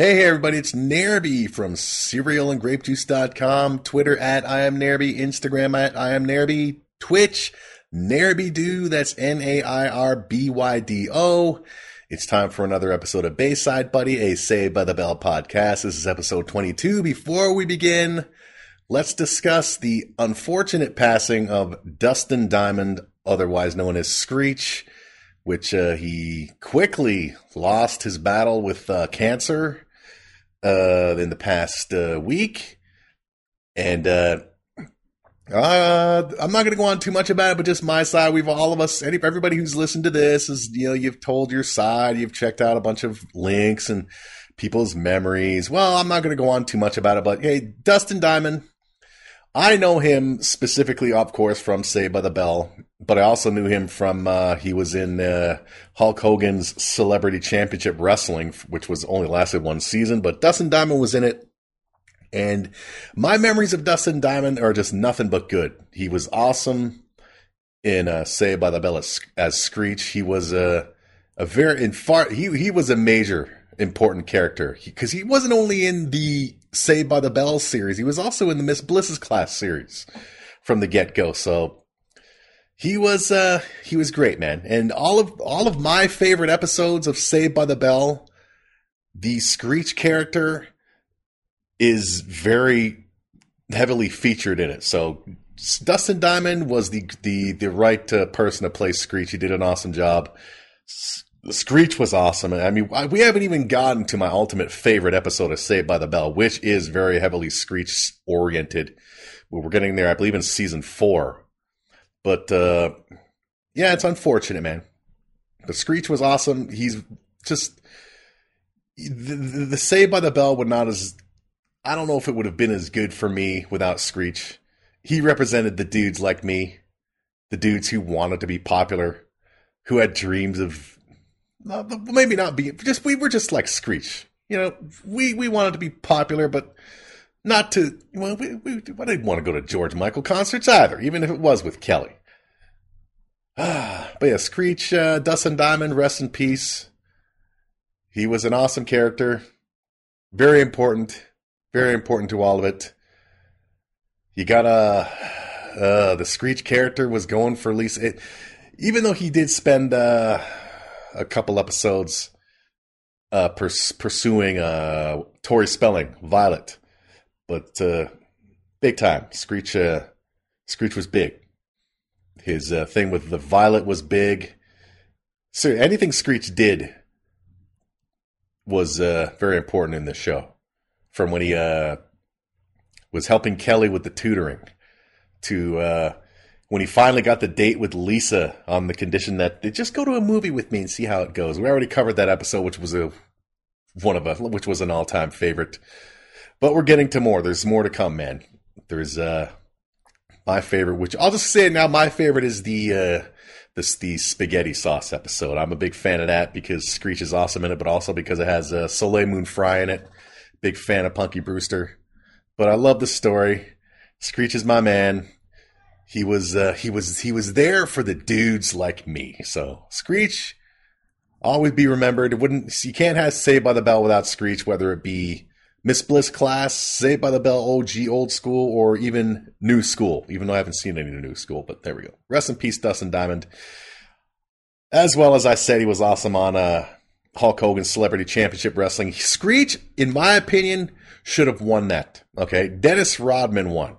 Hey, everybody, it's Nairby from cerealandgrapejuice.com, Twitter at I am Nairby, Instagram at I am Nairby, Twitch, Nairby Do, that's N-A-I-R-B-Y-D-O. It's time for another episode of Bayside Buddy, a Saved by the Bell podcast. This is episode 22. Before we begin, let's discuss the unfortunate passing of Dustin Diamond, otherwise known as Screech, which uh, he quickly lost his battle with uh, cancer uh, in the past uh, week, and uh, uh, I'm not going to go on too much about it, but just my side. We've all of us, any, everybody who's listened to this is, you know, you've told your side, you've checked out a bunch of links and people's memories. Well, I'm not going to go on too much about it, but hey, Dustin Diamond, I know him specifically, of course, from Saved by the Bell, but I also knew him from uh, he was in uh, Hulk Hogan's Celebrity Championship Wrestling, which was only lasted one season. But Dustin Diamond was in it, and my memories of Dustin Diamond are just nothing but good. He was awesome in uh, Saved by the Bell as, as Screech. He was a a very in far he he was a major important character because he, he wasn't only in the Saved by the Bell series. He was also in the Miss Bliss's class series from the get go. So he was uh he was great, man. And all of all of my favorite episodes of Saved by the Bell, the Screech character is very heavily featured in it. So Dustin Diamond was the the the right uh, person to play Screech. He did an awesome job. Screech was awesome. I mean, we haven't even gotten to my ultimate favorite episode of Saved by the Bell, which is very heavily Screech oriented. We're getting there, I believe, in season four. But uh, yeah, it's unfortunate, man. But Screech was awesome. He's just the, the, the Saved by the Bell would not as I don't know if it would have been as good for me without Screech. He represented the dudes like me, the dudes who wanted to be popular, who had dreams of maybe not be just we were just like Screech. You know, we we wanted to be popular, but not to. Well, we, we I didn't want to go to George Michael concerts either, even if it was with Kelly. But yeah, Screech, uh, Dustin Diamond, rest in peace. He was an awesome character, very important, very important to all of it. You gotta. Uh, the Screech character was going for at least it, even though he did spend uh, a couple episodes uh, pers- pursuing uh, Tori Spelling, Violet, but uh, big time. Screech, uh, Screech was big. His uh, thing with the Violet was big. So anything Screech did was uh, very important in this show. From when he uh, was helping Kelly with the tutoring to uh, when he finally got the date with Lisa on the condition that they just go to a movie with me and see how it goes. We already covered that episode, which was a one of a which was an all time favorite. But we're getting to more. There's more to come, man. There's uh my favorite, which I'll just say now, my favorite is the uh this the spaghetti sauce episode. I'm a big fan of that because Screech is awesome in it, but also because it has uh, Soleil Moon Fry in it. Big fan of Punky Brewster. But I love the story. Screech is my man he was uh, he was he was there for the dudes like me. So Screech always be remembered. It wouldn't you can't have Saved by the Bell without Screech, whether it be Miss Bliss class, Saved by the Bell OG old school, or even new school. Even though I haven't seen any new school, but there we go. Rest in peace, Dustin Diamond. As well as I said, he was awesome on uh, Hulk Hogan Celebrity Championship Wrestling. Screech, in my opinion, should have won that. Okay, Dennis Rodman won.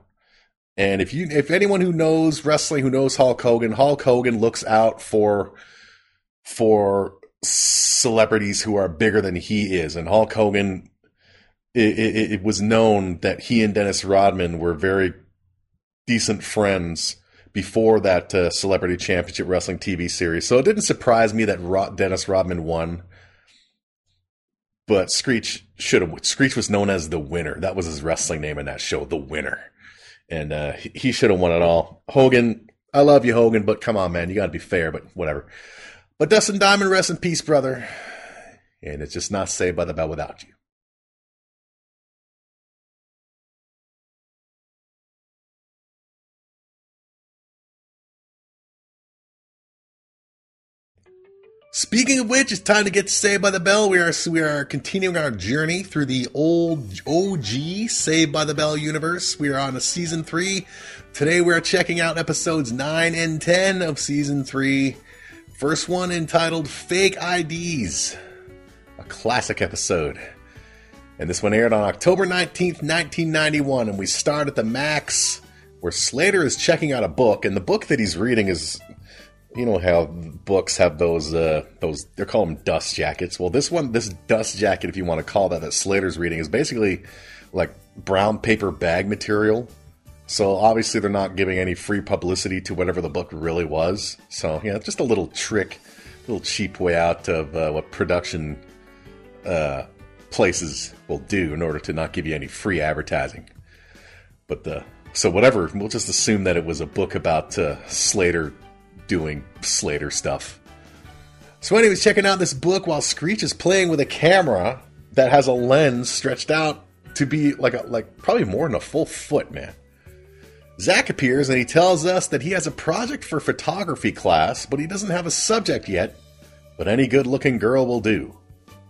And if you, if anyone who knows wrestling, who knows Hulk Hogan, Hulk Hogan looks out for, for celebrities who are bigger than he is. And Hulk Hogan, it, it, it was known that he and Dennis Rodman were very decent friends before that uh, Celebrity Championship Wrestling TV series. So it didn't surprise me that Rod- Dennis Rodman won. But Screech should have. Screech was known as the winner. That was his wrestling name in that show, the winner and uh, he should have won it all. Hogan, I love you, Hogan, but come on, man, you got to be fair. But whatever. But Dustin Diamond, rest in peace, brother. And it's just not saved by the bell without you. Speaking of which, it's time to get Saved by the Bell. We are we are continuing our journey through the old OG Saved by the Bell universe. We are on a season three. Today we are checking out episodes nine and ten of season three. First one entitled "Fake IDs," a classic episode. And this one aired on October 19th, 1991, and we start at the Max, where Slater is checking out a book, and the book that he's reading is you know how books have those uh, those they're called them dust jackets. Well, this one, this dust jacket, if you want to call that, that Slater's reading is basically like brown paper bag material. So obviously they're not giving any free publicity to whatever the book really was. So yeah, just a little trick, little cheap way out of uh, what production uh, places will do in order to not give you any free advertising. But the so whatever, we'll just assume that it was a book about uh, Slater doing Slater stuff. So, anyways, checking out this book while Screech is playing with a camera that has a lens stretched out to be like a, like probably more than a full foot, man. Zach appears and he tells us that he has a project for photography class, but he doesn't have a subject yet. But any good looking girl will do.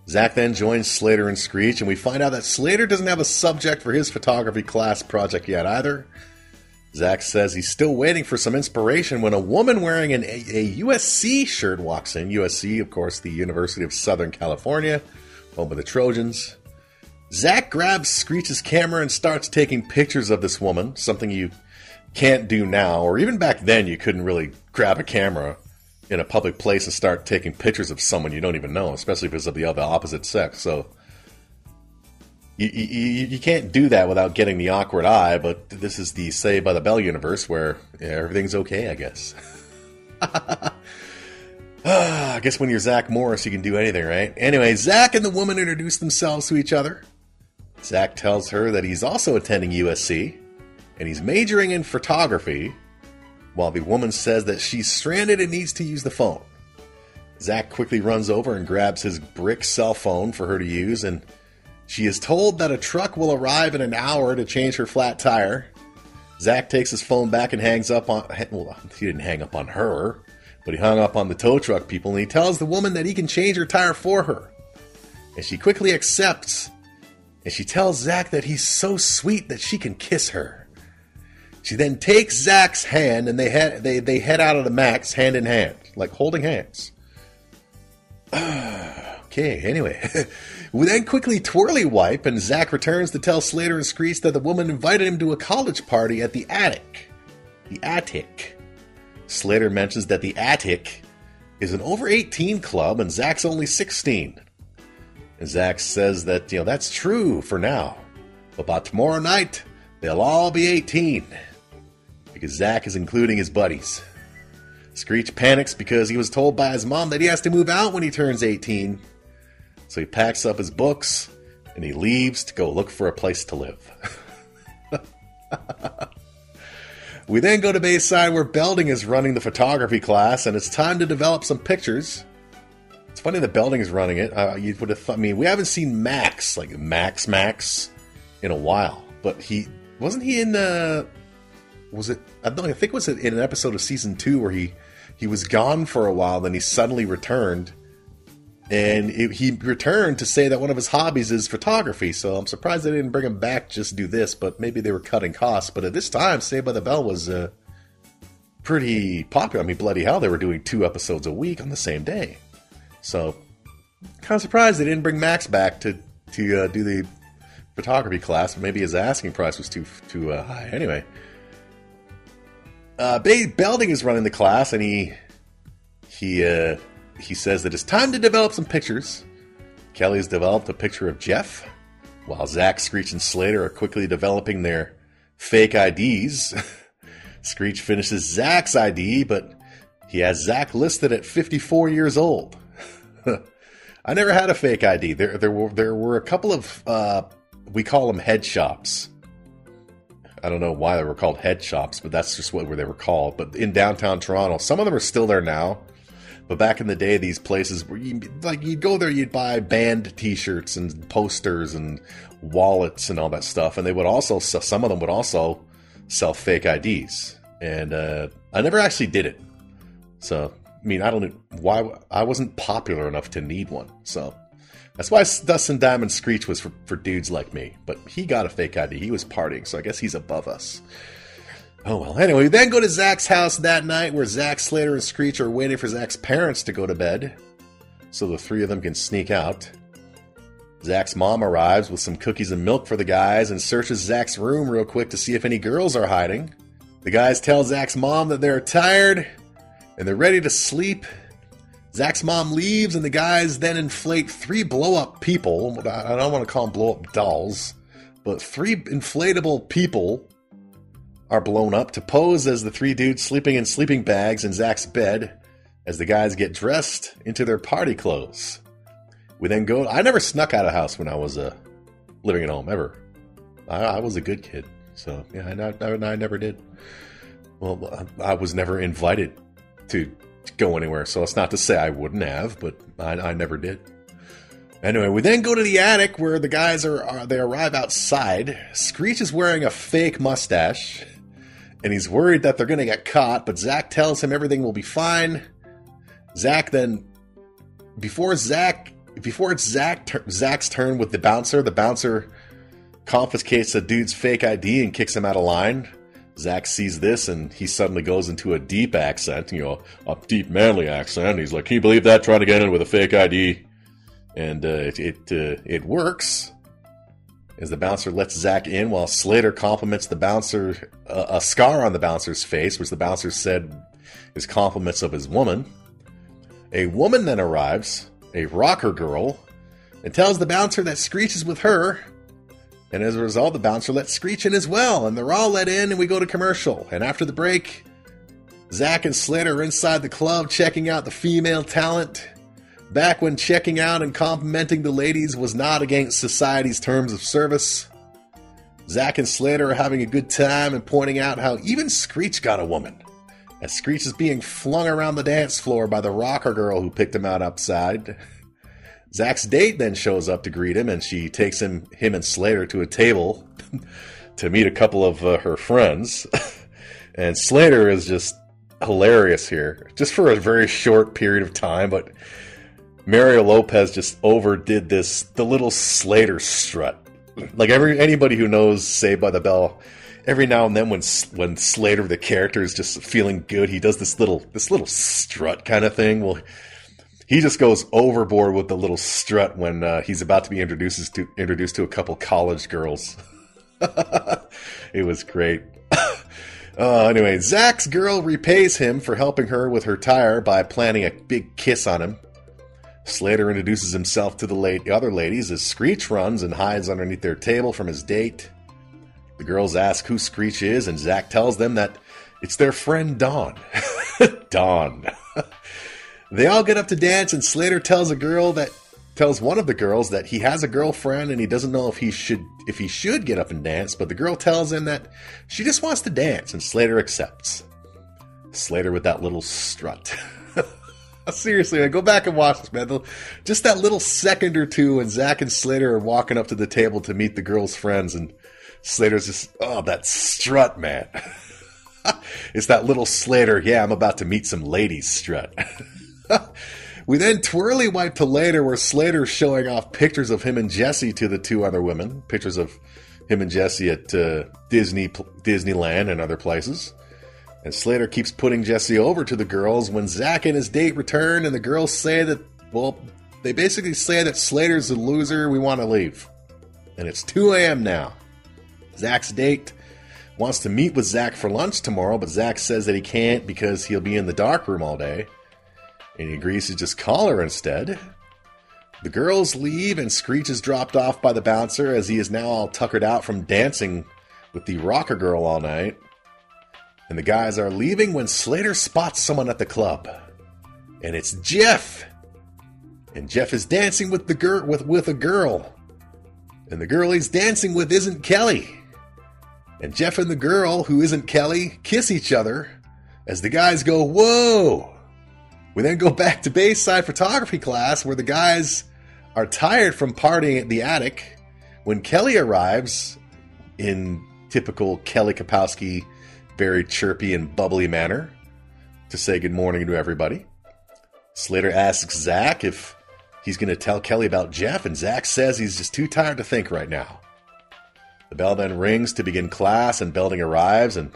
Zach then joins Slater and Screech, and we find out that Slater doesn't have a subject for his photography class project yet either. Zach says he's still waiting for some inspiration when a woman wearing an, a, USC shirt walks in. USC, of course, the University of Southern California, home of the Trojans. Zach grabs Screech's camera and starts taking pictures of this woman, something you can't do now, or even back then you couldn't really grab a camera in a public place and start taking pictures of someone you don't even know, especially if it's of the other opposite sex. So you, you, you, can't do that without getting the awkward eye, but this is the Say by the Bell universe where yeah, everything's okay, I guess. Ah, I guess when you're Zach Morris, you can do anything, right? Anyway, Zach and the woman introduce themselves to each other. Zach tells her that he's also attending USC and he's majoring in photography, while the woman says that she's stranded and needs to use the phone. Zach quickly runs over and grabs his brick cell phone for her to use and she is told that a truck will arrive in an hour to change her flat tire. Zach takes his phone back and hangs up on. Well, he didn't hang up on her, but he hung up on the tow truck people and he tells the woman that he can change her tire for her. And she quickly accepts. And she tells Zach that he's so sweet that she can kiss her. She then takes Zach's hand and they head, they, they head out of the max hand in hand, like holding hands. okay, anyway. We then quickly twirly wipe, and Zach returns to tell Slater and Screech that the woman invited him to a college party at the attic. The attic. Slater mentions that the attic is an over 18 club, and Zach's only 16. And Zach says that, you know, that's true for now. But by tomorrow night, they'll all be 18. Because Zach is including his buddies. Screech panics because he was told by his mom that he has to move out when he turns 18 so he packs up his books and he leaves to go look for a place to live. we then go to Bayside where Belding is running the photography class and it's time to develop some pictures. It's funny that Belding is running it. Uh, you would have thought, I mean, we haven't seen Max, like Max Max, in a while. But he, wasn't he in, uh, was it, I don't I think it was in an episode of season two where he, he was gone for a while, then he suddenly returned and it, he returned to say that one of his hobbies is photography. So I'm surprised they didn't bring him back just do this, but maybe they were cutting costs. But at this time, Saved by the Bell was uh, pretty popular. I mean, bloody hell, they were doing two episodes a week on the same day. So kind of surprised they didn't bring Max back to to uh, do the photography class. Maybe his asking price was too too uh, high. Anyway, uh, Belding is running the class, and he he uh, he says that it's time to develop some pictures. Kelly has developed a picture of Jeff, while Zach, Screech, and Slater are quickly developing their fake IDs. Screech finishes Zach's ID, but he has Zach listed at 54 years old. I never had a fake ID. There, there were there were a couple of uh, we call them head shops. I don't know why they were called head shops, but that's just what they were called. But in downtown Toronto, some of them are still there now. But back in the day, these places where you like you'd go there, you'd buy band T-shirts and posters and wallets and all that stuff, and they would also some of them would also sell fake IDs. And uh, I never actually did it, so I mean, I don't why I wasn't popular enough to need one. So that's why Dustin Diamond Screech was for, for dudes like me. But he got a fake ID. He was partying, so I guess he's above us. Oh well. Anyway, we then go to Zach's house that night where Zach Slater and Screech are waiting for Zach's parents to go to bed so the three of them can sneak out. Zach's mom arrives with some cookies and milk for the guys and searches Zach's room real quick to see if any girls are hiding. The guys tell Zach's mom that they're tired and they're ready to sleep. Zach's mom leaves, and the guys then inflate three blow up people. I don't want to call them blow up dolls, but three inflatable people are blown up to pose as the three dudes sleeping in sleeping bags in Zach's bed as the guys get dressed into their party clothes. We then go. I never snuck out of house when I was uh, living at home ever. I, I was a good kid, so yeah, I, I, I never did. Well, I was never invited to go anywhere, so it's not to say I wouldn't have, but I, I never did. Anyway, we then go to the attic where the guys are, are, they arrive outside. Screech is wearing a fake mustache, and he's worried that they're going to get caught. But Zach tells him everything will be fine. Zach then, before Zach, before it's Zach Zach's turn with the bouncer, the bouncer confiscates the dude's fake ID and kicks him out of line. Zach sees this and he suddenly goes into a deep accent, you know, a deep manly accent. He's like, "Can you believe that? Trying to get in with a fake ID," and uh, it it, uh, it works. As the bouncer lets Zach in, while Slater compliments the bouncer uh, a scar on the bouncer's face, which the bouncer said is compliments of his woman. A woman then arrives, a rocker girl, and tells the bouncer that Screech is with her. And as a result, the bouncer lets Screech in as well, and they're all let in, and we go to commercial. And after the break, Zach and Slater are inside the club checking out the female talent. Back when checking out and complimenting the ladies was not against society's terms of service. Zach and Slater are having a good time and pointing out how even Screech got a woman as Screech is being flung around the dance floor by the rocker girl who picked him out upside. Zach's date then shows up to greet him, and she takes him, him and Slater to a table to meet a couple of uh, her friends. and Slater is just hilarious here, just for a very short period of time. But Mario Lopez just overdid this, the little Slater strut. Like every anybody who knows Saved by the Bell every now and then when when Slater the character is just feeling good, he does this little this little strut kind of thing. Well, he just goes overboard with the little strut when uh, he's about to be introduced to introduced to a couple college girls. it was great. uh, anyway, Zach's girl repays him for helping her with her tire by planning a big kiss on him. Slater introduces himself to the late, other ladies as Screech runs and hides underneath their table from his date. The girls ask who Screech is, and Zach tells them that it's their friend Dawn. Dawn. they all get up to dance, and Slater tells a girl that tells one of the girls that he has a girlfriend and he doesn't know if he should if he should get up and dance, but the girl tells him that she just wants to dance, and Slater accepts. Slater with that little strut. Seriously, man, go back and watch this, man. Just that little second or two when Zach and Slater are walking up to the table to meet the girl's friends, and Slater's just, oh, that strut, man. it's that little Slater, yeah, I'm about to meet some ladies strut. we then twirly wipe to later where Slater's showing off pictures of him and Jesse to the two other women, pictures of him and Jesse at uh, Disney Disneyland and other places. And Slater keeps putting Jesse over to the girls when Zach and his date return, and the girls say that, well, they basically say that Slater's a loser, we want to leave. And it's 2 a.m. now. Zach's date wants to meet with Zach for lunch tomorrow, but Zach says that he can't because he'll be in the dark room all day. And he agrees to just call her instead. The girls leave, and Screech is dropped off by the bouncer as he is now all tuckered out from dancing with the rocker girl all night. And the guys are leaving when Slater spots someone at the club. And it's Jeff! And Jeff is dancing with the girl with, with a girl. And the girl he's dancing with isn't Kelly. And Jeff and the girl, who isn't Kelly, kiss each other as the guys go, Whoa! We then go back to Bayside photography class where the guys are tired from partying at the attic when Kelly arrives in typical Kelly Kapowski, very chirpy and bubbly manner to say good morning to everybody. Slater asks Zach if he's going to tell Kelly about Jeff, and Zach says he's just too tired to think right now. The bell then rings to begin class, and Belding arrives, and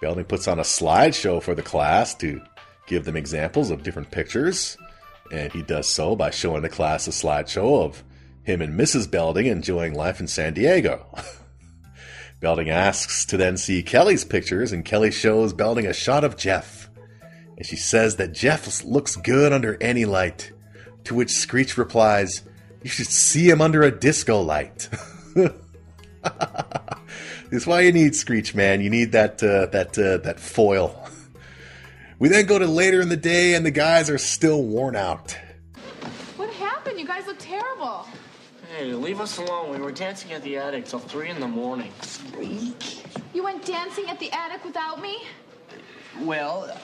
Belding puts on a slideshow for the class to give them examples of different pictures, and he does so by showing the class a slideshow of him and Mrs. Belding enjoying life in San Diego. Belding asks to then see Kelly's pictures, and Kelly shows Belding a shot of Jeff. And she says that Jeff looks good under any light. To which Screech replies, You should see him under a disco light. That's why you need Screech, man. You need that uh, that uh, that foil. We then go to later in the day, and the guys are still worn out. What happened? You guys look terrible. Hey, leave us alone. We were dancing at the attic till three in the morning. Freak. You went dancing at the attic without me? Well,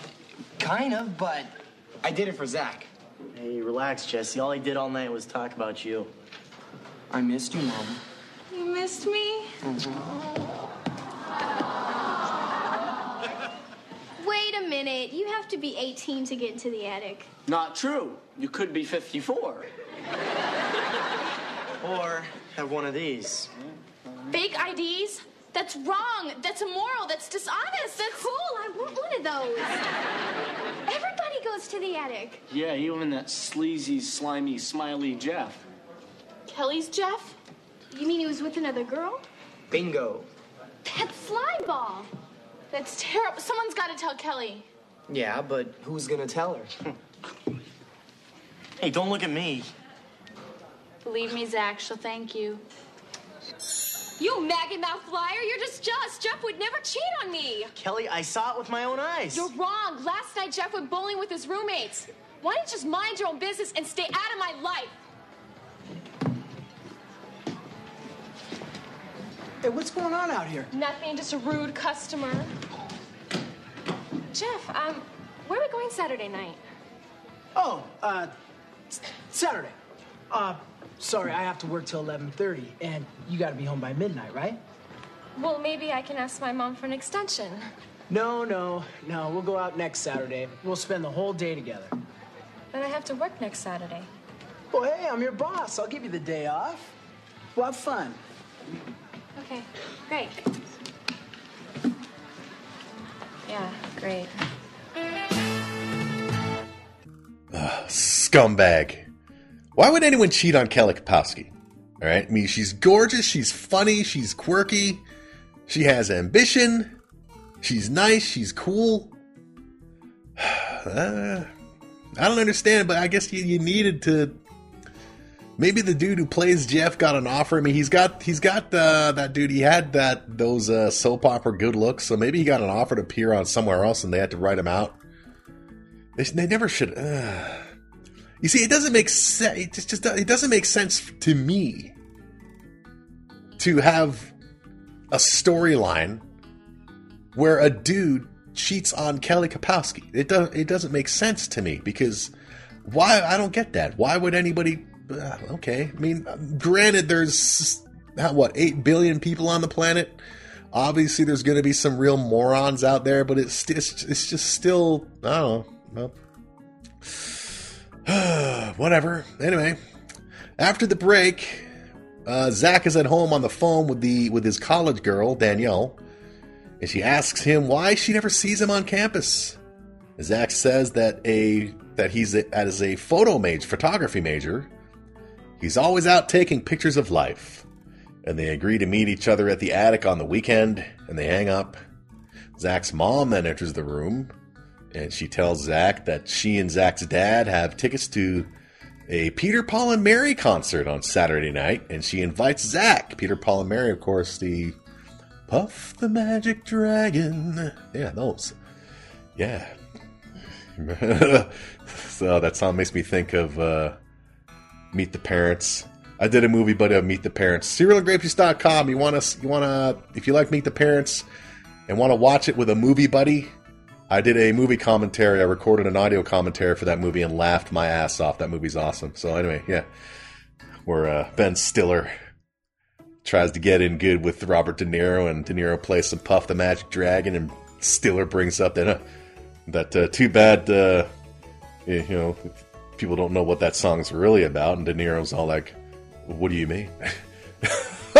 kind of, but I did it for Zach. Hey, relax, Jesse. All I did all night was talk about you. I missed you, Mom. You missed me? Mm-hmm. Wait a minute. You have to be 18 to get into the attic. Not true. You could be 54. Or have one of these. Fake IDs? That's wrong. That's immoral. That's dishonest. That's cool. I want one of those. Everybody goes to the attic. Yeah, even that sleazy, slimy, smiley Jeff. Kelly's Jeff? You mean he was with another girl? Bingo. That's slime ball. That's terrible. Someone's got to tell Kelly. Yeah, but who's gonna tell her? Hey, don't look at me. Believe me, Zach, she'll thank you. You maggot mouth liar. You're just jealous. Jeff would never cheat on me. Kelly, I saw it with my own eyes. You're wrong. Last night, Jeff went bowling with his roommates. Why don't you just mind your own business and stay out of my life? Hey, what's going on out here? Nothing, just a rude customer. Jeff, um, where are we going Saturday night? Oh, uh, Saturday. Uh, sorry, I have to work till 11:30, and you got to be home by midnight, right? Well, maybe I can ask my mom for an extension. No, no, no. We'll go out next Saturday. We'll spend the whole day together. But I have to work next Saturday. Well, hey, I'm your boss. I'll give you the day off. We'll have fun. Okay, great. Yeah, great. Scumbag. Why would anyone cheat on Kelly Kapowski? All right, I mean, she's gorgeous, she's funny, she's quirky, she has ambition, she's nice, she's cool. Uh, I don't understand, but I guess you, you needed to. Maybe the dude who plays Jeff got an offer. I mean, he's got he's got uh, that dude. He had that those uh, soap opera good looks, so maybe he got an offer to appear on somewhere else, and they had to write him out. They, they never should. Uh. You see, it doesn't make sense. It just, just it doesn't make sense to me to have a storyline where a dude cheats on Kelly Kapowski. It doesn't it doesn't make sense to me because why I don't get that. Why would anybody? Uh, okay, I mean, granted, there's what eight billion people on the planet. Obviously, there's going to be some real morons out there, but it's it's, it's just still I don't know. Well, whatever. Anyway, after the break, uh, Zach is at home on the phone with the with his college girl Danielle, and she asks him why she never sees him on campus. Zach says that a that he's a, as a photo major, photography major, he's always out taking pictures of life. And they agree to meet each other at the attic on the weekend, and they hang up. Zach's mom then enters the room, and she tells Zach that she and Zach's dad have tickets to a Peter, Paul, and Mary concert on Saturday night, and she invites Zach. Peter, Paul, and Mary, of course, the Puff the Magic Dragon. Yeah, those. Yeah. so that song makes me think of uh, Meet the Parents. I did a movie, buddy, of Meet the Parents. CerealandGrapejuice.com. You want to, you want to, if you like Meet the Parents and want to watch it with a movie buddy, I did a movie commentary. I recorded an audio commentary for that movie and laughed my ass off. That movie's awesome. So anyway, yeah, where uh, Ben Stiller tries to get in good with Robert De Niro, and De Niro plays some Puff the Magic Dragon, and Stiller brings up that uh, that uh, too bad uh, you know, people don't know what that song's really about, and De Niro's all like, "What do you mean?"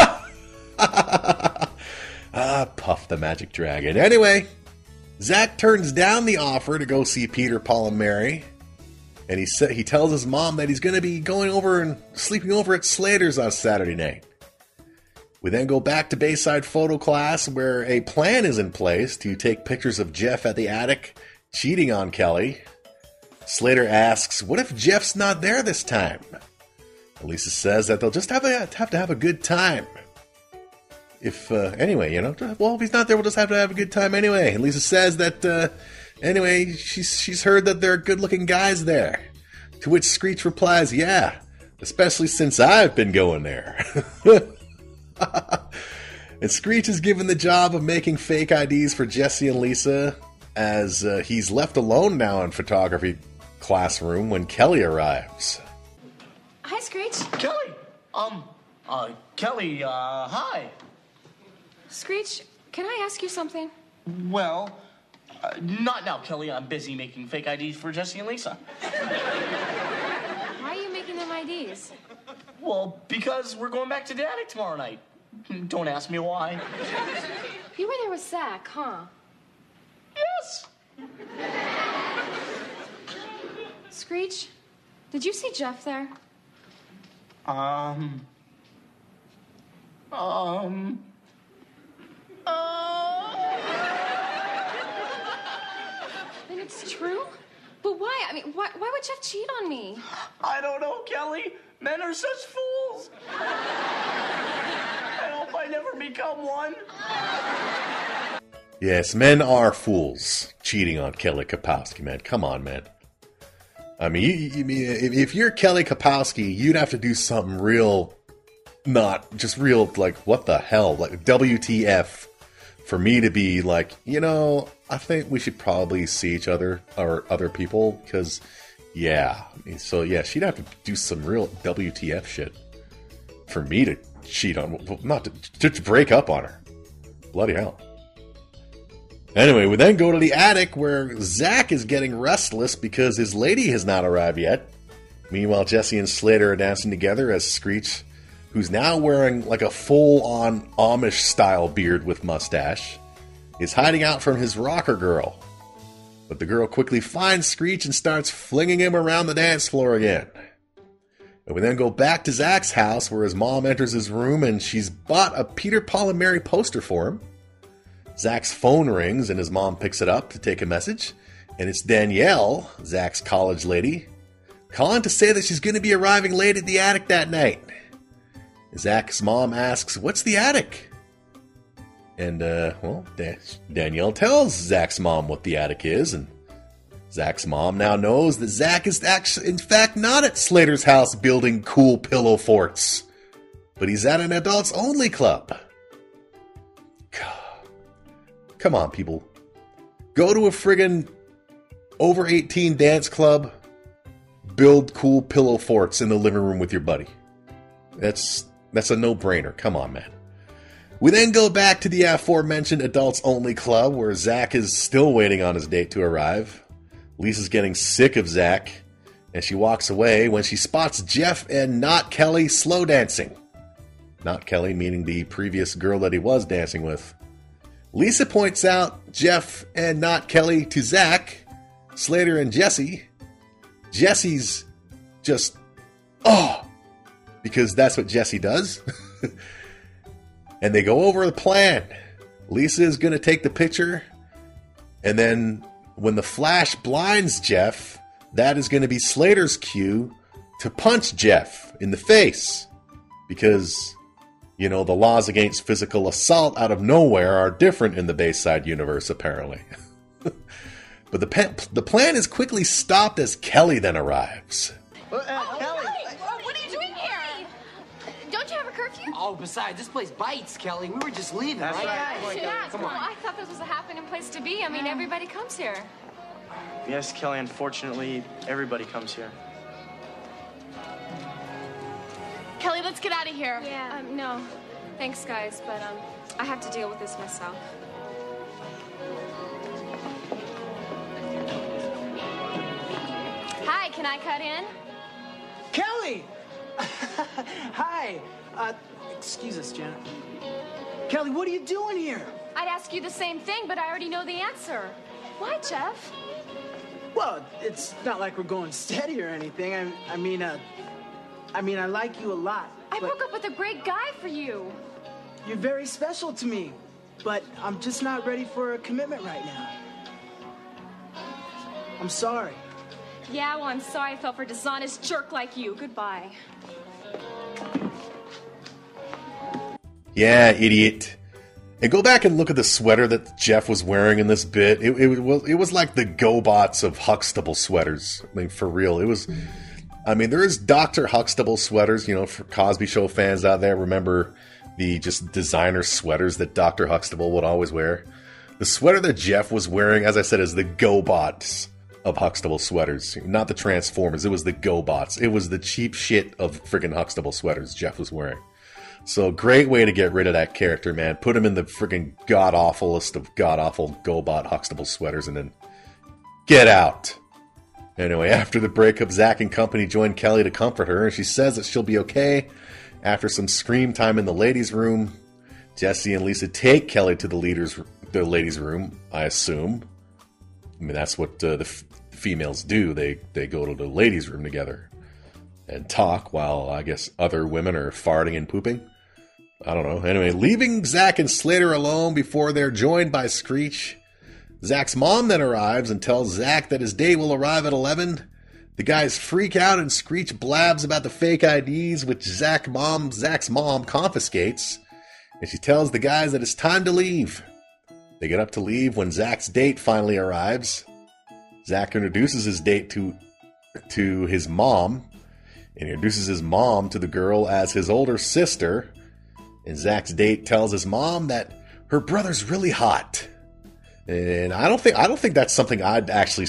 ah, Puff the Magic Dragon. Anyway, Zach turns down the offer to go see Peter, Paul, and Mary, and he sa- he tells his mom that he's going to be going over and sleeping over at Slater's on Saturday night. We then go back to Bayside photo class where a plan is in place to take pictures of Jeff at the attic cheating on Kelly. Slater asks, What if Jeff's not there this time? Lisa says that they'll just have, a, have to have a good time. If, uh, anyway, you know, well, if he's not there, we'll just have to have a good time anyway. And Lisa says that, uh, anyway, she's, she's heard that there are good looking guys there. To which Screech replies, Yeah, especially since I've been going there. and Screech is given the job of making fake IDs for Jesse and Lisa, as uh, he's left alone now in photography classroom when Kelly arrives. Hi, Screech. Kelly! Um, uh, Kelly, uh, hi. Screech, can I ask you something? Well, uh, not now, Kelly. I'm busy making fake IDs for Jesse and Lisa. Why are you making them IDs? Well, because we're going back to the attic tomorrow night. Don't ask me why. You were there with Zach, huh? Yes! Screech, did you see Jeff there? Um. Um. Uh, Then it's true? But why? I mean, why, why would Jeff cheat on me? I don't know, Kelly. Men are such fools. I hope I never become one. Yes, men are fools cheating on Kelly Kapowski, man. Come on, man. I mean, you, you, mean if, if you're Kelly Kapowski, you'd have to do something real, not just real, like, what the hell? Like, WTF for me to be like, you know, I think we should probably see each other or other people because, yeah. So, yeah, she'd have to do some real WTF shit for me to cheat on, not to, to break up on her. Bloody hell. Anyway, we then go to the attic where Zach is getting restless because his lady has not arrived yet. Meanwhile, Jesse and Slater are dancing together as Screech, who's now wearing like a full on Amish style beard with mustache, is hiding out from his rocker girl. But the girl quickly finds Screech and starts flinging him around the dance floor again. And we then go back to Zach's house where his mom enters his room and she's bought a Peter, Paul, and Mary poster for him. Zach's phone rings and his mom picks it up to take a message, and it's Danielle, Zach's college lady, calling to say that she's going to be arriving late at the attic that night. Zach's mom asks, What's the attic? And, uh, well, Da- Danielle tells Zach's mom what the attic is, and Zach's mom now knows that Zach is actually, in fact, not at Slater's house building cool pillow forts, but he's at an adults only club. Come on, people. Go to a friggin' over 18 dance club, build cool pillow forts in the living room with your buddy. That's that's a no-brainer. Come on, man. We then go back to the aforementioned adults only club where Zach is still waiting on his date to arrive. Lisa's getting sick of Zach, and she walks away when she spots Jeff and not Kelly slow dancing. Not Kelly, meaning the previous girl that he was dancing with. Lisa points out Jeff and not Kelly to Zach, Slater, and Jesse. Jesse's just, oh, because that's what Jesse does. and they go over the plan. Lisa is going to take the picture, and then when the flash blinds Jeff, that is going to be Slater's cue to punch Jeff in the face. Because you know, the laws against physical assault out of nowhere are different in the Bayside universe, apparently. but the, pe- the plan is quickly stopped as Kelly then arrives. Oh, besides, this place bites, Kelly. We were just leaving, That's right? Yeah, well, I thought this was a happening place to be. I mean, everybody comes here. Yes, Kelly, unfortunately, everybody comes here. Kelly, let's get out of here. Yeah. Um, no. Thanks, guys, but um, I have to deal with this myself. Hi, can I cut in? Kelly! Hi. Uh, excuse us, Janet. Kelly, what are you doing here? I'd ask you the same thing, but I already know the answer. Why, Jeff? Well, it's not like we're going steady or anything. I, I mean, uh, I mean, I like you a lot. I broke up with a great guy for you. You're very special to me, but I'm just not ready for a commitment right now. I'm sorry. Yeah, well, I'm sorry I fell for a dishonest jerk like you. Goodbye. Yeah, idiot. And go back and look at the sweater that Jeff was wearing in this bit. It, it was it was like the GoBots of Huxtable sweaters. I mean, for real, it was. I mean, there is Doctor Huxtable sweaters. You know, for Cosby Show fans out there, remember the just designer sweaters that Doctor Huxtable would always wear. The sweater that Jeff was wearing, as I said, is the GoBots of Huxtable sweaters, not the Transformers. It was the GoBots. It was the cheap shit of freaking Huxtable sweaters Jeff was wearing. So great way to get rid of that character, man. Put him in the freaking god awfulest of god awful GoBot Huxtable sweaters, and then get out. Anyway, after the breakup, Zach and company join Kelly to comfort her, and she says that she'll be okay. After some scream time in the ladies' room, Jesse and Lisa take Kelly to the leaders, the ladies' room. I assume. I mean, that's what uh, the f- females do. They they go to the ladies' room together and talk while I guess other women are farting and pooping. I don't know. Anyway, leaving Zach and Slater alone before they're joined by Screech. Zach's mom then arrives and tells Zach that his date will arrive at 11. The guys freak out and Screech blabs about the fake IDs, which Zach mom, Zach's mom confiscates. And she tells the guys that it's time to leave. They get up to leave when Zach's date finally arrives. Zach introduces his date to to his mom, and introduces his mom to the girl as his older sister, and Zach's date tells his mom that her brother's really hot. And I don't think I don't think that's something I'd actually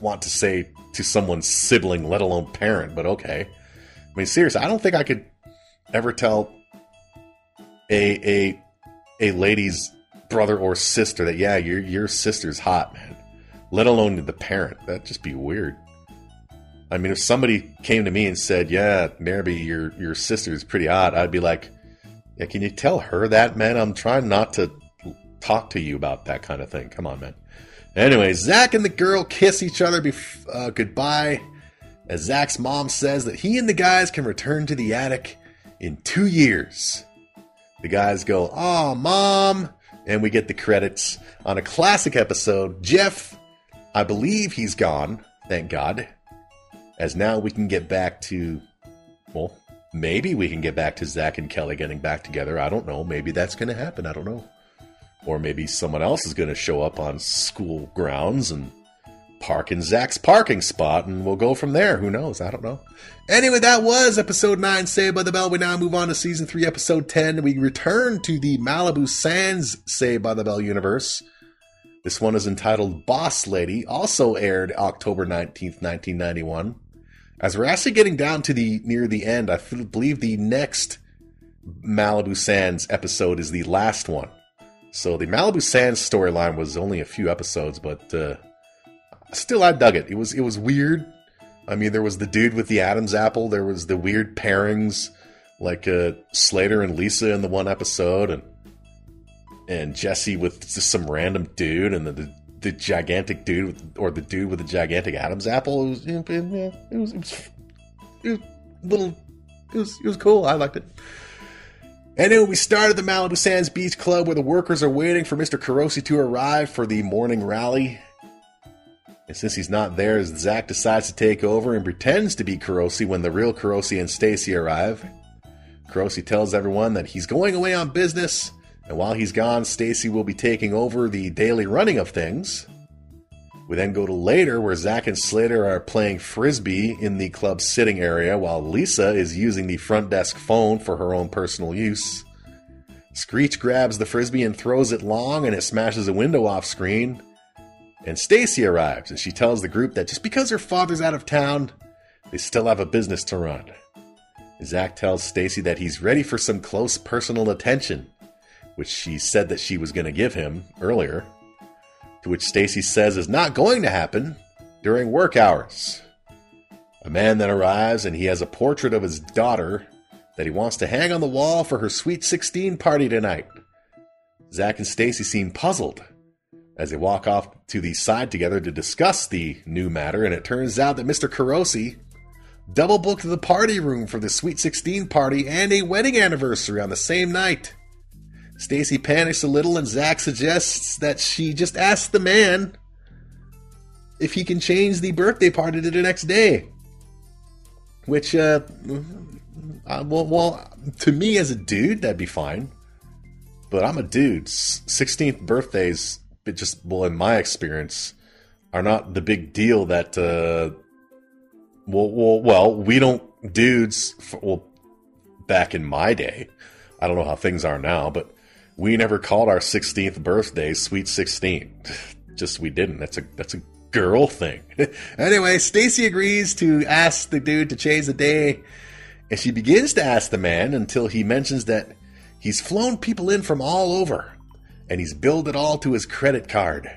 want to say to someone's sibling, let alone parent. But okay, I mean seriously, I don't think I could ever tell a a a lady's brother or sister that yeah, your your sister's hot, man. Let alone the parent. That'd just be weird. I mean, if somebody came to me and said, "Yeah, Nairby, your your sister's pretty hot," I'd be like, "Yeah, can you tell her that, man? I'm trying not to talk to you about that kind of thing. Come on, man." Anyway, Zach and the girl kiss each other bef- uh, goodbye as Zach's mom says that he and the guys can return to the attic in two years. The guys go, "Oh, mom," and we get the credits on a classic episode. Jeff, I believe he's gone. Thank God as now we can get back to, well, maybe we can get back to Zach and Kelly getting back together. I don't know. Maybe that's going to happen. I don't know. Or maybe someone else is going to show up on school grounds and park in Zach's parking spot, and we'll go from there. Who knows? I don't know. Anyway, that was episode 9, Saved by the Bell. We now move on to season 3, episode 10. We return to the Malibu Sands Saved by the Bell universe. This one is entitled Boss Lady, also aired October 19th, 1991. As we're actually getting down to the near the end, I believe the next Malibu Sands episode is the last one. So the Malibu Sands storyline was only a few episodes, but uh, still I dug it. It was it was weird. I mean, there was the dude with the Adam's apple. There was the weird pairings, like uh, Slater and Lisa in the one episode, and and Jesse with just some random dude, and the, the the gigantic dude with, or the dude with the gigantic Adam's apple. It was, it was, it was, it was, it was little, it was, it was cool. I liked it. And then we started the Malibu Sands Beach Club where the workers are waiting for Mr. Carosi to arrive for the morning rally. And since he's not there, Zach decides to take over and pretends to be Carosi when the real Carosi and Stacy arrive. Carosi tells everyone that he's going away on business and while he's gone, Stacy will be taking over the daily running of things. We then go to later, where Zach and Slater are playing frisbee in the club's sitting area, while Lisa is using the front desk phone for her own personal use. Screech grabs the frisbee and throws it long, and it smashes a window off screen. And Stacy arrives, and she tells the group that just because her father's out of town, they still have a business to run. Zach tells Stacy that he's ready for some close personal attention which she said that she was going to give him earlier, to which Stacy says is not going to happen during work hours. A man then arrives and he has a portrait of his daughter that he wants to hang on the wall for her sweet 16 party tonight. Zach and Stacy seem puzzled as they walk off to the side together to discuss the new matter, and it turns out that Mr. Carosi double booked the party room for the Sweet 16 party and a wedding anniversary on the same night. Stacy panics a little, and Zach suggests that she just ask the man if he can change the birthday party to the next day. Which, uh, uh well, well, to me as a dude, that'd be fine. But I'm a dude. 16th birthdays, it just, well, in my experience, are not the big deal that, uh, well, well, well we don't, dudes, well, back in my day, I don't know how things are now, but we never called our 16th birthday Sweet 16. just we didn't. That's a, that's a girl thing. anyway, Stacy agrees to ask the dude to change the day, and she begins to ask the man until he mentions that he's flown people in from all over, and he's billed it all to his credit card.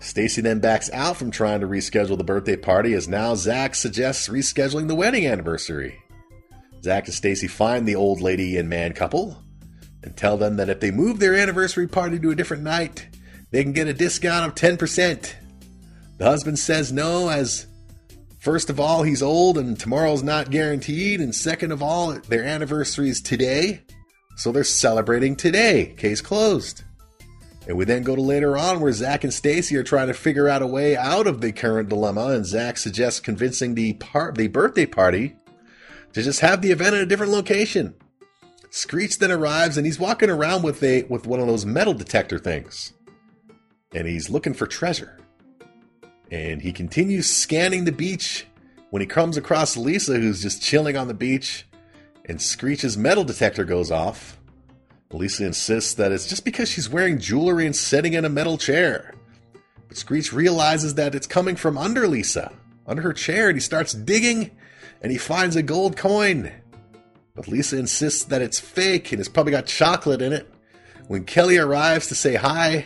Stacy then backs out from trying to reschedule the birthday party as now Zach suggests rescheduling the wedding anniversary. Zach and Stacy find the old lady and man couple and tell them that if they move their anniversary party to a different night, they can get a discount of 10%. The husband says no, as first of all, he's old and tomorrow's not guaranteed, and second of all, their anniversary is today, so they're celebrating today. Case closed. And we then go to later on where Zach and Stacy are trying to figure out a way out of the current dilemma, and Zach suggests convincing the part the birthday party to just have the event at a different location. Screech then arrives and he's walking around with a with one of those metal detector things. And he's looking for treasure. And he continues scanning the beach when he comes across Lisa, who's just chilling on the beach, and Screech's metal detector goes off. Lisa insists that it's just because she's wearing jewelry and sitting in a metal chair. But Screech realizes that it's coming from under Lisa, under her chair, and he starts digging and he finds a gold coin. But Lisa insists that it's fake and it's probably got chocolate in it. When Kelly arrives to say hi,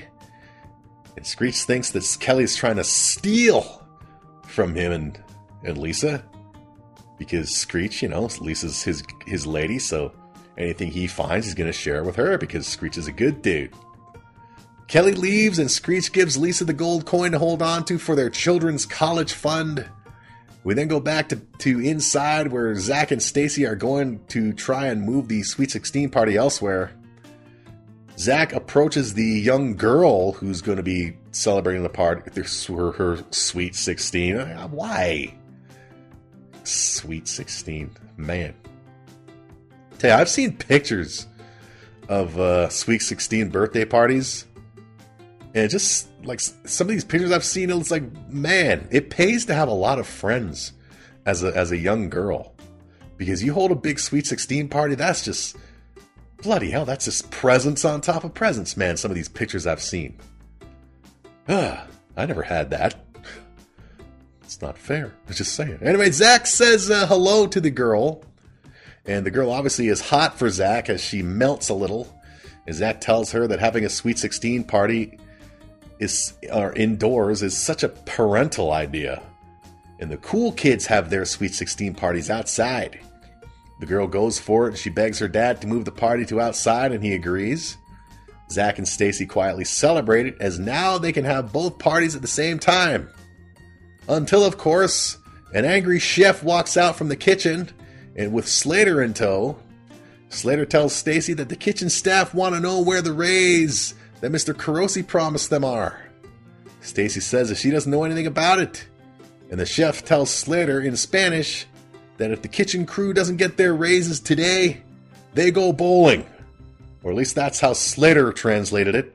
and Screech thinks that Kelly's trying to steal from him and, and Lisa. Because Screech, you know, Lisa's his his lady, so anything he finds he's gonna share with her because Screech is a good dude. Kelly leaves and Screech gives Lisa the gold coin to hold on to for their children's college fund. We then go back to, to inside where Zach and Stacy are going to try and move the Sweet 16 party elsewhere. Zach approaches the young girl who's going to be celebrating the party, her, her sweet 16. Why? Sweet 16. Man. Tell you, I've seen pictures of uh, sweet 16 birthday parties. And just like some of these pictures I've seen, it's like, man, it pays to have a lot of friends as a, as a young girl. Because you hold a big sweet 16 party, that's just Bloody hell, that's just presents on top of presents, man. Some of these pictures I've seen. Ah, I never had that. It's not fair. I'm just saying. Anyway, Zach says uh, hello to the girl. And the girl obviously is hot for Zach as she melts a little. And Zach tells her that having a Sweet 16 party is or indoors is such a parental idea. And the cool kids have their Sweet 16 parties outside. The girl goes for it and she begs her dad to move the party to outside, and he agrees. Zach and Stacy quietly celebrate it as now they can have both parties at the same time. Until, of course, an angry chef walks out from the kitchen and with Slater in tow. Slater tells Stacy that the kitchen staff want to know where the raise that Mr. Carosi promised them are. Stacy says that she doesn't know anything about it. And the chef tells Slater in Spanish that if the kitchen crew doesn't get their raises today, they go bowling. Or at least that's how Slater translated it.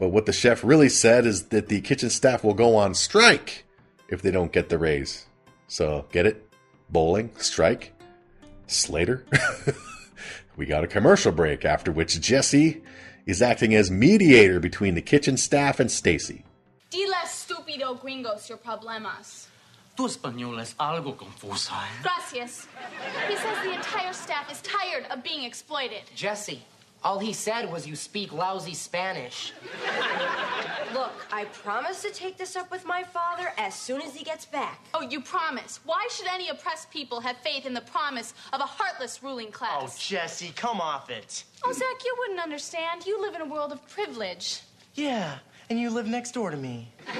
But what the chef really said is that the kitchen staff will go on strike if they don't get the raise. So, get it? Bowling, strike, Slater. we got a commercial break, after which Jesse is acting as mediator between the kitchen staff and Stacy. Dile stupido gringos your problemas. Tu español es algo confusa. ¿eh? Gracias. He says the entire staff is tired of being exploited. Jesse, All he said was you speak lousy Spanish. Look, I promise to take this up with my father as soon as he gets back. Oh, you promise. Why should any oppressed people have faith in the promise of a heartless ruling class? Oh, class? Jesse, come off it. Oh, Zach, you wouldn't understand. You live in a world of privilege. Yeah, and you live next door to me.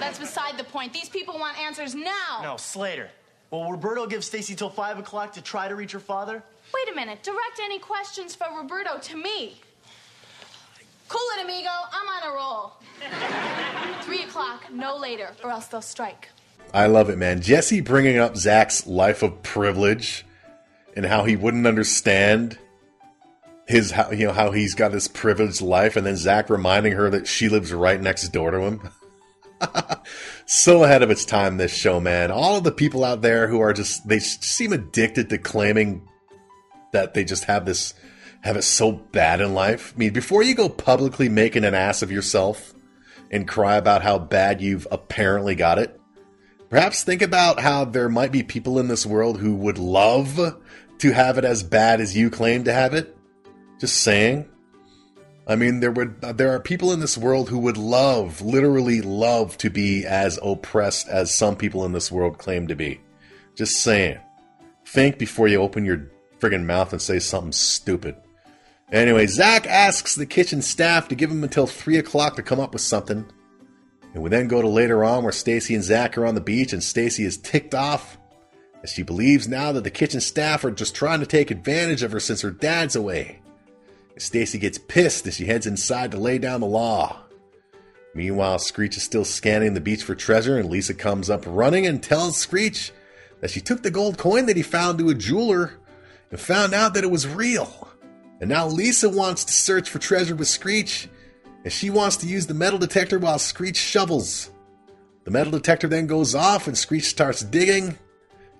That's beside the point. These people want answers now. No, Slater. Will Roberto give Stacy till 5 o'clock to try to reach her father? Wait a minute. Direct any questions for Roberto to me. Cool it, amigo. I'm on a roll. Three o'clock, no later, or else they'll strike. I love it, man. Jesse bringing up Zach's life of privilege and how he wouldn't understand his how you know how he's got this privileged life, and then Zach reminding her that she lives right next door to him. so ahead of its time, this show, man. All of the people out there who are just they seem addicted to claiming that they just have this have it so bad in life. I mean, before you go publicly making an ass of yourself and cry about how bad you've apparently got it, perhaps think about how there might be people in this world who would love to have it as bad as you claim to have it. Just saying. I mean, there would there are people in this world who would love, literally love, to be as oppressed as some people in this world claim to be. Just saying. Think before you open your friggin' mouth and say something stupid. Anyway, Zach asks the kitchen staff to give him until three o'clock to come up with something. And we then go to later on where Stacy and Zach are on the beach and Stacy is ticked off as she believes now that the kitchen staff are just trying to take advantage of her since her dad's away. Stacy gets pissed as she heads inside to lay down the law. Meanwhile, Screech is still scanning the beach for treasure, and Lisa comes up running and tells Screech that she took the gold coin that he found to a jeweler and found out that it was real. And now Lisa wants to search for treasure with Screech, and she wants to use the metal detector while Screech shovels. The metal detector then goes off, and Screech starts digging.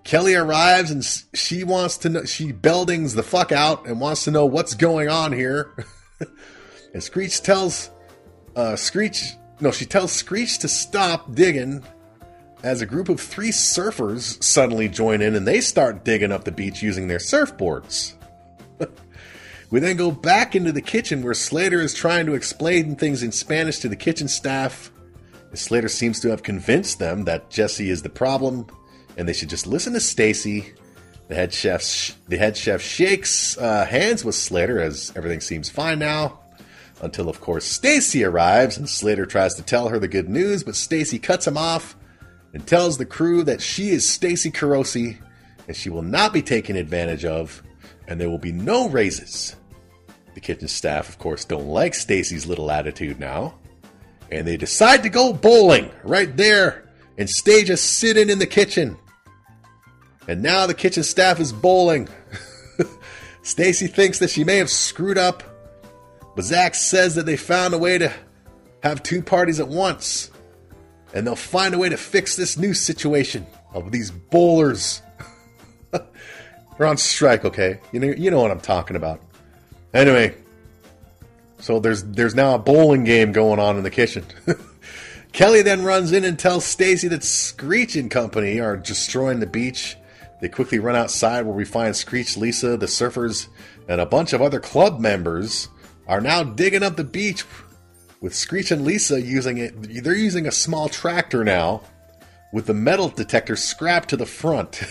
Kelly arrives and she wants to know, she beldings the fuck out and wants to know what's going on here. and Screech tells, uh, Screech, no, she tells Screech to stop digging as a group of three surfers suddenly join in and they start digging up the beach using their surfboards. we then go back into the kitchen where Slater is trying to explain things in Spanish to the kitchen staff. Slater seems to have convinced them that Jesse is the problem and they should just listen to Stacy. The head chef, sh- the head chef shakes uh, hands with Slater as everything seems fine now, until of course Stacy arrives and Slater tries to tell her the good news, but Stacy cuts him off and tells the crew that she is Stacy Carosi and she will not be taken advantage of, and there will be no raises. The kitchen staff, of course, don't like Stacy's little attitude now, and they decide to go bowling right there and stage a sit-in in the kitchen. And now the kitchen staff is bowling. Stacy thinks that she may have screwed up, but Zach says that they found a way to have two parties at once. And they'll find a way to fix this new situation of these bowlers. They're on strike, okay? You know you know what I'm talking about. Anyway, so there's there's now a bowling game going on in the kitchen. Kelly then runs in and tells Stacy that Screech and company are destroying the beach they quickly run outside where we find Screech, Lisa, the surfers, and a bunch of other club members are now digging up the beach with Screech and Lisa using it. They're using a small tractor now with the metal detector strapped to the front.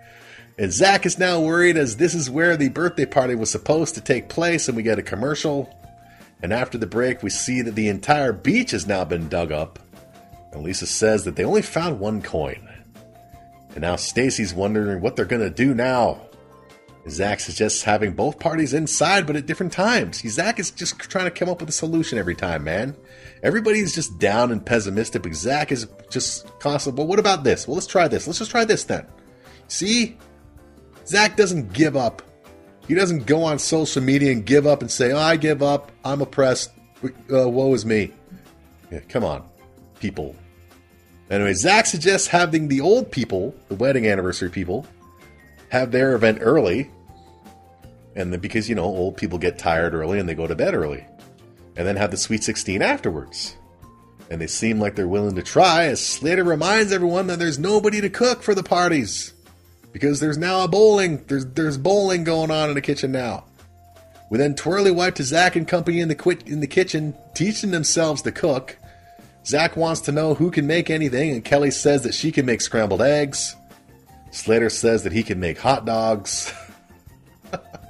and Zach is now worried as this is where the birthday party was supposed to take place, and we get a commercial. And after the break, we see that the entire beach has now been dug up. And Lisa says that they only found one coin. And now Stacy's wondering what they're going to do now. Zach suggests having both parties inside, but at different times. Zach is just trying to come up with a solution every time, man. Everybody's just down and pessimistic, but Zach is just constantly, well, what about this? Well, let's try this. Let's just try this then. See? Zach doesn't give up. He doesn't go on social media and give up and say, oh, I give up. I'm oppressed. Uh, woe is me. Yeah, come on, people. Anyway, Zach suggests having the old people, the wedding anniversary people, have their event early. And then because, you know, old people get tired early and they go to bed early. And then have the Sweet 16 afterwards. And they seem like they're willing to try as Slater reminds everyone that there's nobody to cook for the parties. Because there's now a bowling, there's there's bowling going on in the kitchen now. We then twirly wipe to Zach and company in the quit in the kitchen, teaching themselves to cook. Zach wants to know who can make anything, and Kelly says that she can make scrambled eggs. Slater says that he can make hot dogs.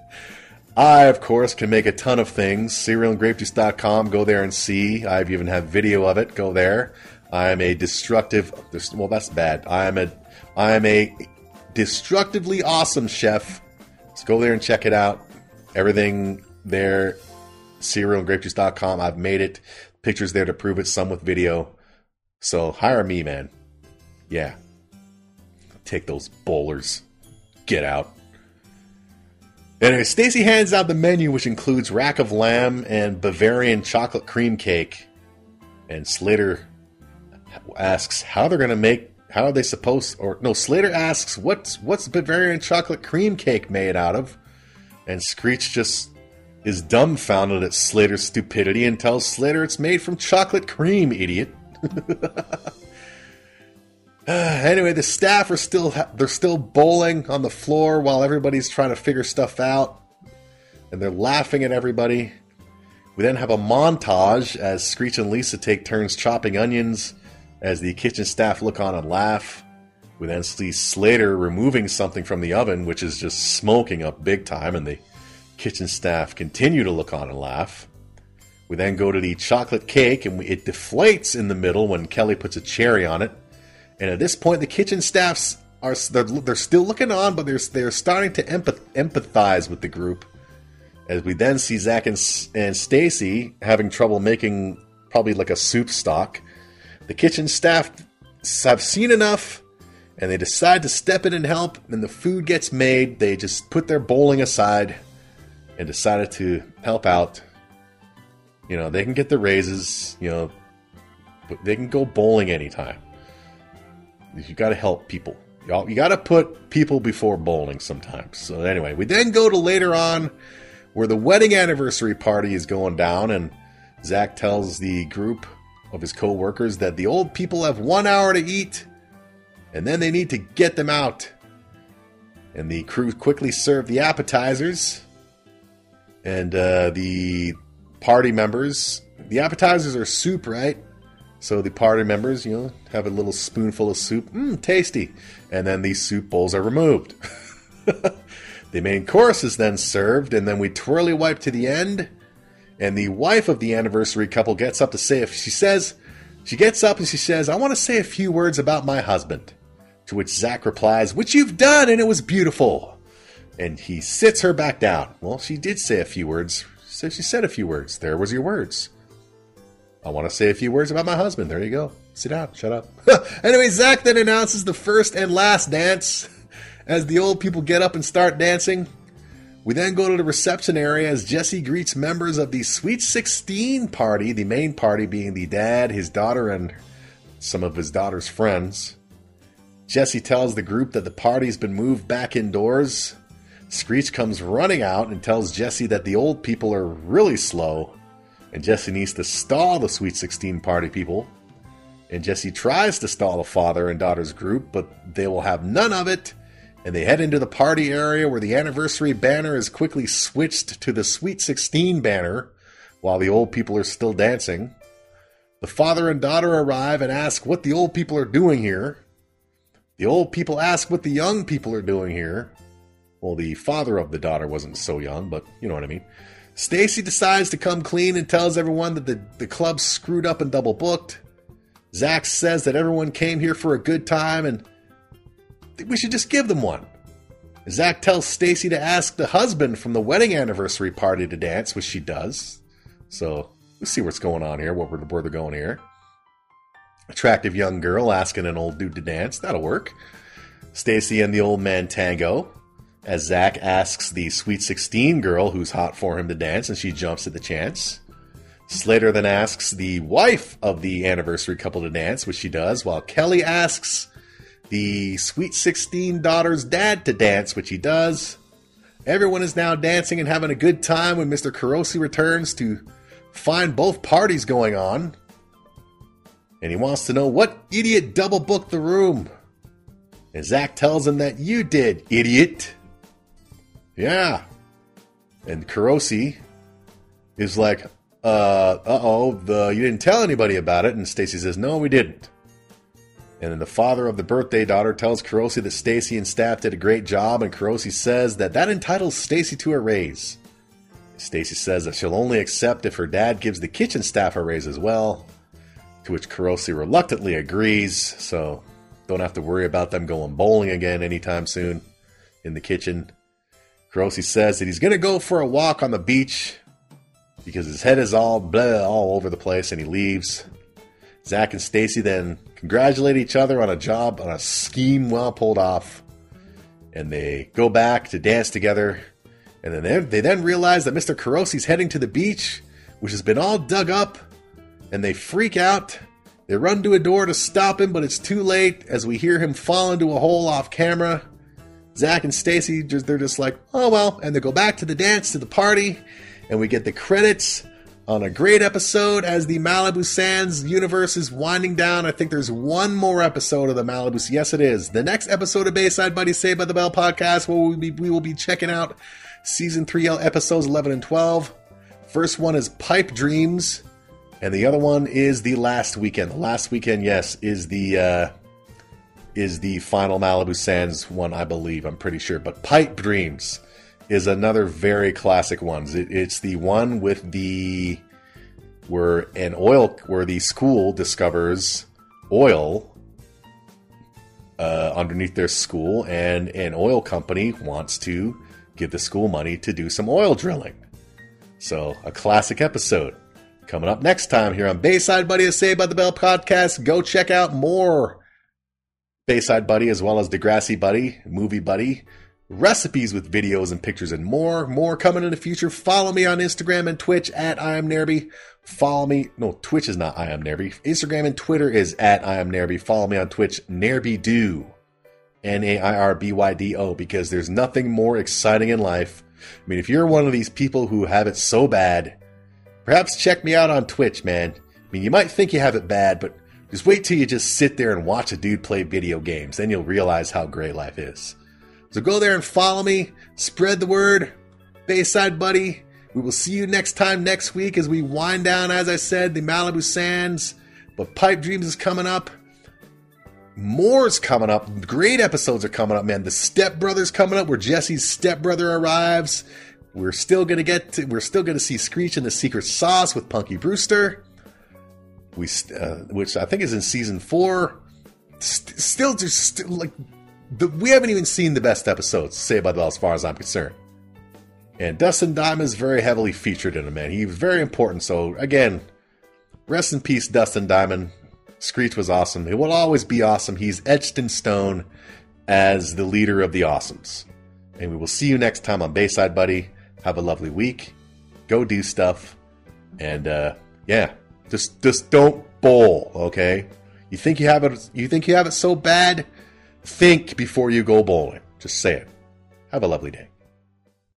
I, of course, can make a ton of things. Cerealandgrapejuice.com. Go there and see. I've even have video of it. Go there. I am a destructive. Well, that's bad. I am a. I am a destructively awesome chef. So go there and check it out. Everything there. Cerealandgrapejuice.com. I've made it. Pictures there to prove it. Some with video. So hire me, man. Yeah. Take those bowlers. Get out. Anyway, Stacy hands out the menu, which includes rack of lamb and Bavarian chocolate cream cake. And Slater asks how they're going to make. How are they supposed? Or no, Slater asks what's what's Bavarian chocolate cream cake made out of, and Screech just is dumbfounded at Slater's stupidity and tells Slater it's made from chocolate cream, idiot. anyway, the staff are still they're still bowling on the floor while everybody's trying to figure stuff out, and they're laughing at everybody. We then have a montage as Screech and Lisa take turns chopping onions, as the kitchen staff look on and laugh. We then see Slater removing something from the oven, which is just smoking up big time, and the kitchen staff continue to look on and laugh. We then go to the chocolate cake, and it deflates in the middle when Kelly puts a cherry on it. And at this point, the kitchen staffs are they're, they're still looking on, but they're they're starting to empath, empathize with the group. As we then see Zach and, and Stacy having trouble making probably like a soup stock, the kitchen staff have seen enough, and they decide to step in and help. And the food gets made. They just put their bowling aside and decided to help out. You know, they can get the raises. You know, they can go bowling anytime. You got to help people. You got to put people before bowling sometimes. So anyway, we then go to later on where the wedding anniversary party is going down, and Zach tells the group of his co-workers that the old people have one hour to eat, and then they need to get them out. And the crew quickly serve the appetizers, and uh, the party members. The appetizers are soup, right? So the party members, you know, have a little spoonful of soup. Mmm, tasty. And then these soup bowls are removed. the main course is then served, and then we twirly wipe to the end. And the wife of the anniversary couple gets up to say, if she says, she gets up and she says, I want to say a few words about my husband. To which Zach replies, Which you've done, and it was beautiful. And he sits her back down. Well, she did say a few words. So she said a few words. There was your words. I want to say a few words about my husband. There you go. Sit down. Shut up. anyway, Zach then announces the first and last dance as the old people get up and start dancing. We then go to the reception area as Jesse greets members of the Sweet 16 party, the main party being the dad, his daughter, and some of his daughter's friends. Jesse tells the group that the party's been moved back indoors. Screech comes running out and tells Jesse that the old people are really slow and Jesse needs to stall the Sweet 16 party people. And Jesse tries to stall the father and daughter's group, but they will have none of it. And they head into the party area where the anniversary banner is quickly switched to the Sweet 16 banner while the old people are still dancing. The father and daughter arrive and ask what the old people are doing here. The old people ask what the young people are doing here. Well, the father of the daughter wasn't so young, but you know what I mean. Stacy decides to come clean and tells everyone that the, the club's screwed up and double booked. Zach says that everyone came here for a good time and we should just give them one. Zach tells Stacy to ask the husband from the wedding anniversary party to dance, which she does. So let's see what's going on here, what we're, where they're going here. Attractive young girl asking an old dude to dance. That'll work. Stacy and the old man tango as Zach asks the Sweet 16 girl who's hot for him to dance, and she jumps at the chance. Slater then asks the wife of the anniversary couple to dance, which she does, while Kelly asks the Sweet 16 daughter's dad to dance, which he does. Everyone is now dancing and having a good time when Mr. Carosi returns to find both parties going on. And he wants to know what idiot double booked the room. And Zach tells him that you did, idiot. Yeah. And Carosi is like, uh, oh, the you didn't tell anybody about it. And Stacy says, no, we didn't. And then the father of the birthday daughter tells Carosi that Stacy and staff did a great job, and Carosi says that that entitles Stacy to a raise. Stacy says that she'll only accept if her dad gives the kitchen staff a raise as well, to which Carosi reluctantly agrees, so don't have to worry about them going bowling again anytime soon in the kitchen. Carosi says that he's going to go for a walk on the beach because his head is all all over the place and he leaves. Zach and Stacy then congratulate each other on a job, on a scheme well pulled off, and they go back to dance together. And then they, they then realize that Mr. Carosi's heading to the beach, which has been all dug up, and they freak out. They run to a door to stop him, but it's too late as we hear him fall into a hole off camera. Zach and Stacy just they're just like, oh well, and they go back to the dance to the party, and we get the credits on a great episode as the Malibu Sands universe is winding down. I think there's one more episode of the Malibu. Yes, it is. The next episode of Bayside Buddy Saved by the Bell podcast, where we, be, we will be checking out season three episodes 11 and 12. First one is Pipe Dreams, and the other one is the Last Weekend. The Last Weekend, yes, is the uh, is the final Malibu Sands one, I believe. I'm pretty sure, but Pipe Dreams is another very classic one. It, it's the one with the where an oil where the school discovers oil uh, underneath their school, and an oil company wants to give the school money to do some oil drilling. So, a classic episode. Coming up next time here on Bayside Buddy, a Saved by the Bell podcast. Go check out more Bayside Buddy as well as Degrassi Buddy, Movie Buddy, recipes with videos and pictures and more. More coming in the future. Follow me on Instagram and Twitch at I am Nairby. Follow me. No, Twitch is not I am Nairby. Instagram and Twitter is at I am Nairby. Follow me on Twitch, Nairby Do. N A I R B Y D O, because there's nothing more exciting in life. I mean, if you're one of these people who have it so bad, perhaps check me out on Twitch, man. I mean, you might think you have it bad, but just wait till you just sit there and watch a dude play video games. Then you'll realize how great life is. So go there and follow me. Spread the word. Bayside Buddy. We will see you next time next week as we wind down, as I said, the Malibu Sands. But Pipe Dreams is coming up. More's coming up. Great episodes are coming up, man. The Step Brothers coming up, where Jesse's stepbrother arrives. We're still gonna get. To, we're still gonna see Screech in the Secret Sauce with Punky Brewster. We, uh, which I think is in season four. St- still, just st- like the, we haven't even seen the best episodes. Say about that, as far as I'm concerned. And Dustin is very heavily featured in it, man. He's very important. So again, rest in peace, Dustin Diamond. Screech was awesome. He will always be awesome. He's etched in stone as the leader of the Awesomes. And we will see you next time on Bayside Buddy. Have a lovely week. Go do stuff. And uh, yeah, just just don't bowl, okay? You think you have it you think you have it so bad? Think before you go bowling. Just say it. Have a lovely day.